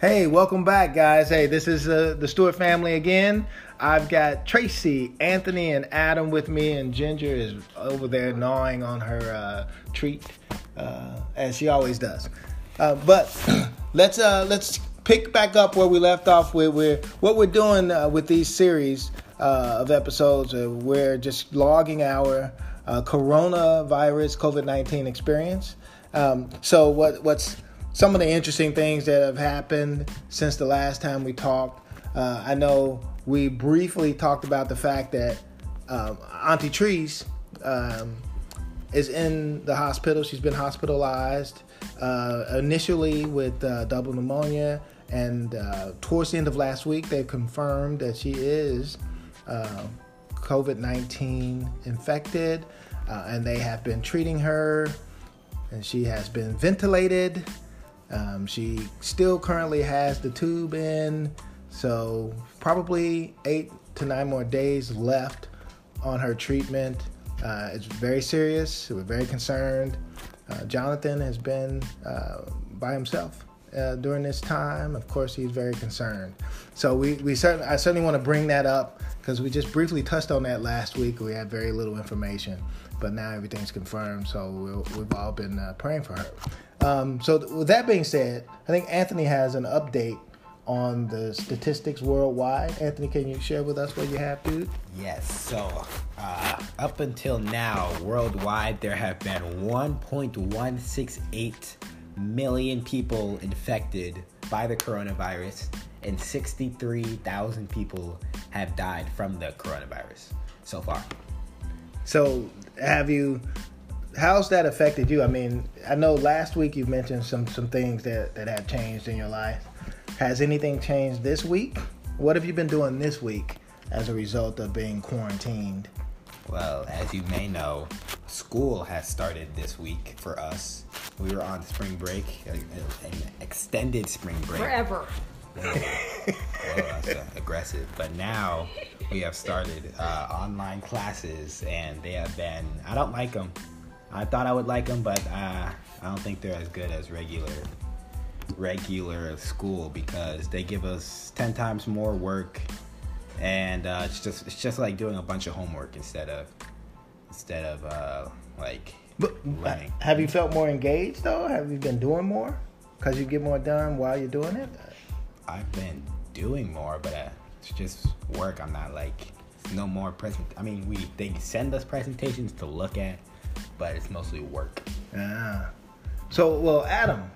Hey, welcome back, guys. Hey, this is uh, the Stewart family again. I've got Tracy, Anthony, and Adam with me, and Ginger is over there gnawing on her uh, treat, uh, as she always does. Uh, but let's uh, let's pick back up where we left off. With we're what we're doing uh, with these series of episodes. We're just logging our coronavirus COVID nineteen experience. Um, so what what's some of the interesting things that have happened since the last time we talked. Uh, I know we briefly talked about the fact that um, Auntie Trees um, is in the hospital. She's been hospitalized uh, initially with uh, double pneumonia, and uh, towards the end of last week, they confirmed that she is uh, COVID 19 infected, uh, and they have been treating her, and she has been ventilated. Um, she still currently has the tube in, so probably eight to nine more days left on her treatment. Uh, it's very serious. We're very concerned. Uh, Jonathan has been uh, by himself uh, during this time. Of course, he's very concerned. So we, we certainly, I certainly want to bring that up because we just briefly touched on that last week. We had very little information, but now everything's confirmed. So we we've all been uh, praying for her. Um, so th- with that being said, I think Anthony has an update on the statistics worldwide. Anthony, can you share with us what you have, dude? Yes. So, uh, up until now, worldwide, there have been 1.168 million people infected by the coronavirus, and 63,000 people have died from the coronavirus so far. So, have you? How's that affected you? I mean, I know last week you mentioned some some things that that have changed in your life. Has anything changed this week? What have you been doing this week as a result of being quarantined? Well, as you may know, school has started this week for us. We were on spring break, a- a- an extended spring break. Forever. Well, that's uh, aggressive. But now we have started uh, online classes, and they have been. I don't like them. I thought I would like them, but uh, I don't think they're as good as regular regular school because they give us ten times more work, and uh, it's just it's just like doing a bunch of homework instead of instead of uh, like But learning. have you felt more engaged though? Have you been doing more? Cause you get more done while you're doing it. I've been doing more, but uh, it's just work. I'm not like no more present. I mean, we they send us presentations to look at, but it's mostly work. Ah. So, well, Adam,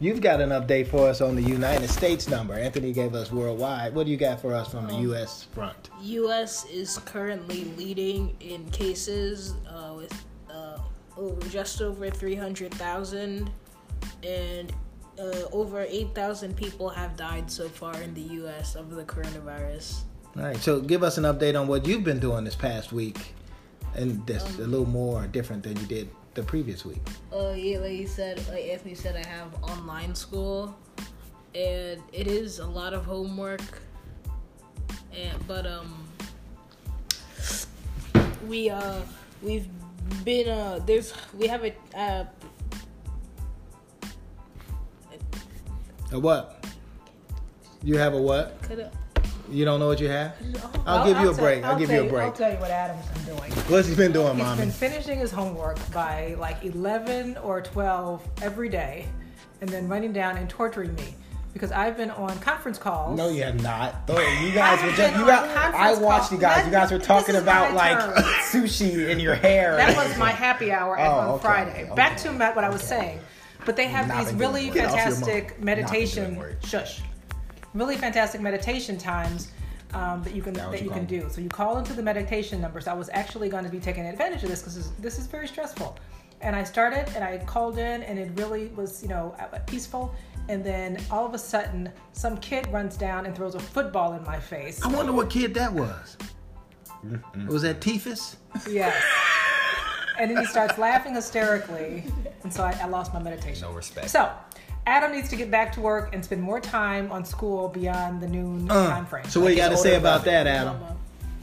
you've got an update for us on the United States number. Anthony gave us worldwide. What do you got for us from the U.S. front? U.S. is currently leading in cases uh, with uh, over, just over 300,000, and uh, over 8,000 people have died so far in the U.S. of the coronavirus. All right. So, give us an update on what you've been doing this past week, and that's a little more different than you did the previous week. Uh, yeah, like you said, like Anthony said, I have online school, and it is a lot of homework. And but um, we uh we've been uh there's we have a uh A what? You have a what? could You don't know what you have? I'll, give you a tell- break. I'll, give you a break. I'll tell you what Adam's been doing. What's he been doing, He's mommy? been finishing his homework by like 11 or 12 every day and then running down and torturing me because I've been on conference calls. No, you have not. You guys I were just you got. I watched you guys. You guys were talking about like sushi in your hair. That was my happy hour Oh, on okay, Friday. okay. Back to what I was saying. But they have Not these really work. Get off your fantastic mom. Not been meditation shush. Really fantastic meditation times um, that you can That that you you can do. So you call into the meditation numbers. I was actually going to be taking advantage of this because this, is- this is very stressful. And I started and I called in and it really was you know uh, peaceful. And then all of a sudden, some kid runs down and throws a football in my face. I wonder what kid that was. Was that Tifus? Yes. and then he starts laughing hysterically, and so I, I lost my meditation. No respect. So, Adam needs to get back to work and spend more time on school beyond the noon time frame. Uh, So what you got to say about brother. that, Adam?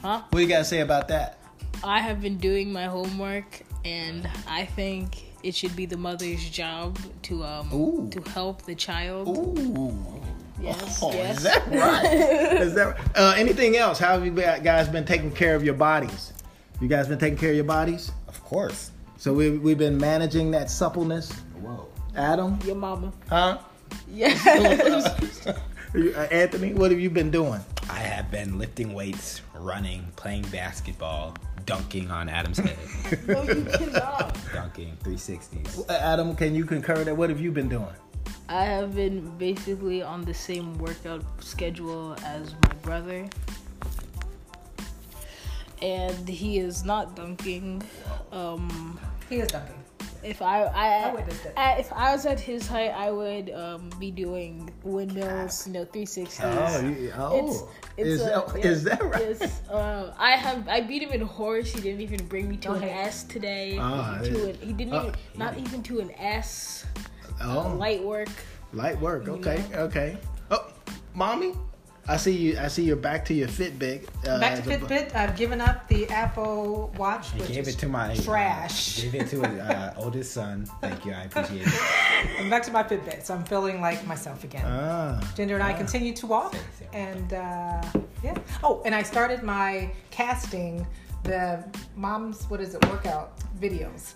Huh? What you got to say about that? I have been doing my homework, and I think it should be the mother's job to um Ooh. to help the child. Ooh. Yes, Oh, yes. is that right? is that? Uh, anything else? How have you guys been taking care of your bodies? You guys been taking care of your bodies? Of course. So we we've been managing that suppleness. Whoa. Adam, Your mama. huh? Yes. You- uh, Anthony, what have you been doing? I have been lifting weights, running, playing basketball, dunking on Adam's head, no, you cannot. dunking 360s. Uh, Adam, can you concur that? What have you been doing? I have been basically on the same workout schedule as my brother. And he is not dunking. Um, He is dunking. If I, I, I witnessed it. I- if I was at his height, I would um, be doing windmills, you know, 360s. Oh, you, oh. It's, is, uh, that, yeah, is that right? Yes, uh, I have. I beat him in horse. He didn't even bring me to Okay. an S today. Ah, to an, he didn't Uh, even, not even to an S. Oh, Light work. light work. You Okay, know. okay. Oh, mommy, I see you. I see you're back to your Fitbit. Uh, Back to Fitbit. I've given up the Apple Watch. I which gave is it to my trash. gave it to his uh, oldest son. Thank you. I appreciate it. I'm back to my Fitbit, so I'm feeling like myself again. Ah, Ginger and I ah. continue to walk, Same, same. and uh, yeah. Oh, and I started my casting the mom's what is it workout videos.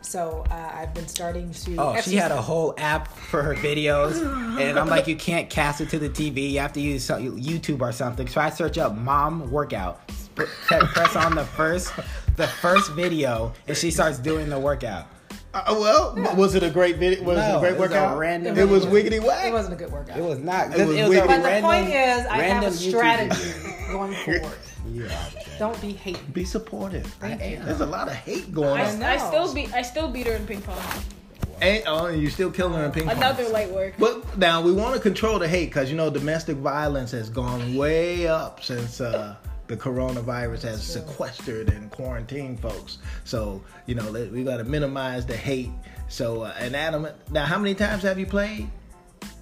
So uh, I've been starting to. Oh, she had a whole app for her videos, and I'm like, you can't cast it to the TV. You have to use YouTube or something. So I search up "mom workout," press on the first, the first video, and she starts doing the workout. Uh, well, was it a great video? Was it a great it was a workout? random it was wiggity whack. It wasn't a good workout. It was not. It It was was, weird. a but the random, point is, I have a strategy going forward. Yeah. Don't be hate. Be supportive. Thank you. There's a lot of hate going I, on. I still beat. I still beat her in ping pong. And, oh, and you still killing her in ping pong. Another light work. But now we want to control the hate because you know domestic violence has gone way up since uh, the coronavirus has sequestered and quarantined folks. So you know we got to minimize the hate. So uh, and Adam, now how many times have you played?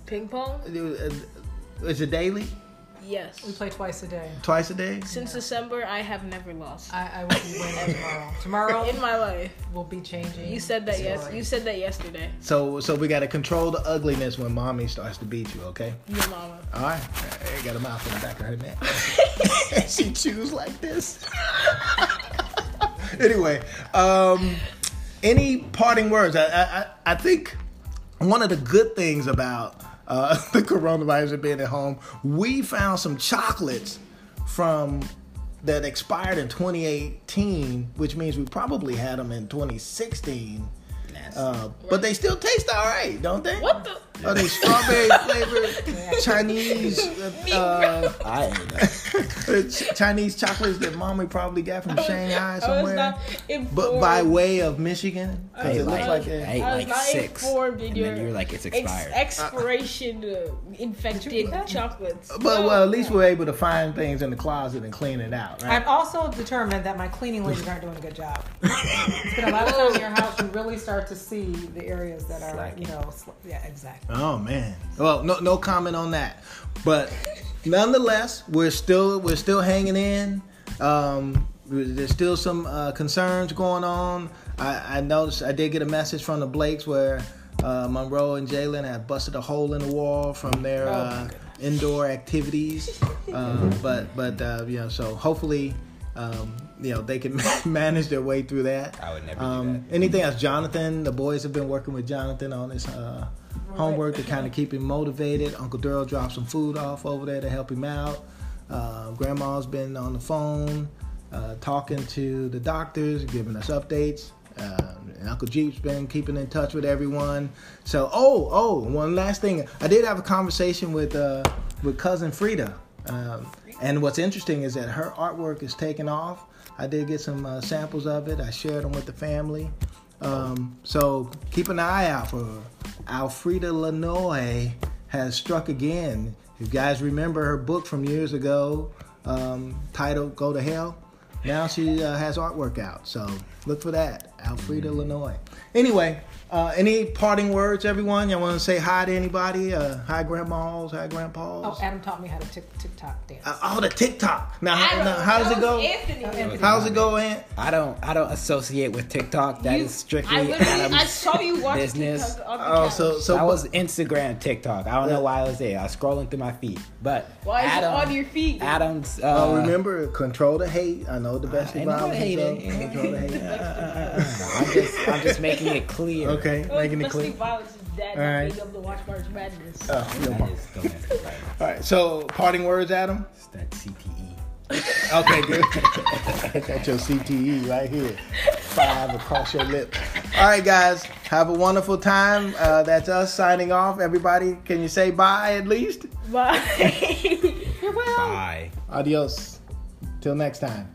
Ping pong? Uh, Is it daily? Yes. We play twice a day. Twice a day? Since December, I have never lost I, I will be winning tomorrow. Tomorrow in my life. will be changing. You said that yes. You said that yesterday. So so we got to control the ugliness when mommy starts to beat you. Okay. Your mama. All right. I got a mouth in the back of her neck. she chews like this. anyway, um, any parting words? I, I, I think one of the good things about uh, the coronavirus and being at home, we found some chocolates from that expired in 2018, which means we probably had them in 2016. Uh, but they still taste all right, don't they? What the? Are they strawberry flavored Chinese uh, I ate that. Chinese chocolates that mommy probably got from Shanghai somewhere? But by way of Michigan, because ate it looks like, like I it. ate I like not six, and then you're like, it's ex- expired. expiration uh, infected chocolates. But No. well, at least we're able to find things in the closet and clean it out, right? I've also determined that my cleaning ladies aren't doing a good job. it's been a lot of time in your house. You really start to see the areas that are, Slacking. you know, sl- yeah, exactly. Oh man. Well, no no comment on that. But nonetheless, we're still we're still hanging in. Um, there's still some uh, concerns going on. I, I noticed I did get a message from the Blakes where uh, Monroe and Jalen had busted a hole in the wall from their Oh, uh, indoor activities. Um, but but uh, you know, so hopefully. Um, you know they can manage their way through that. I would never do Um, that. anything else, Jonathan? The boys have been working with Jonathan on his homework to kind of keep him motivated. Uncle Daryl dropped some food off over there to help him out. Uh, Grandma's been on the phone uh, talking to the doctors, giving us updates. Uh, and Uncle Jeep's been keeping in touch with everyone. So, oh, oh, one last thing. I did have a conversation with uh, with cousin Frida. Um, and what's interesting is that her artwork is taking off. I did get some uh, samples of it. I shared them with the family. Um, so keep an eye out for her. Alfreda Lanoy has struck again. You guys remember her book from years ago, um, titled "Go to Hell." Now she uh, has artwork out, so look for that. Alfreda Lanoy. Anyway, uh, any parting words, everyone? Y'all want to say hi to anybody? Uh, hi, grandmas. Hi, grandpas. Oh, Adam taught me how to tick TikTok dance. Uh, oh, the TikTok. Now, how, now, how does it that go? Anthony. Anthony. How's it go, Ant? I don't I don't associate with TikTok. That is You- strictly I literally, I saw you watch business. TikTok on the Oh, couch. so so that was Instagram, TikTok. I don't know why I was there. I was scrolling through my feet, but Why is Adam, it on your feet? Adam's. Uh, Oh, remember, control the hate. I know the best Ain't no violence. hating. so Control the hate. I'm just I'm just making it clear. Okay, Oh, making it clear. violence is dead. All Not right. being watch March Madness. Oh, no That problem. is domestic violence. All right. So, parting words, Adam. It's that. CTE. Okay, good. Got your CTE right here. Five across your lip. All right, guys. Have a wonderful time. Uh, that's us signing off. Everybody, can you say bye at least? Bye. Bye. Adios. Till next time.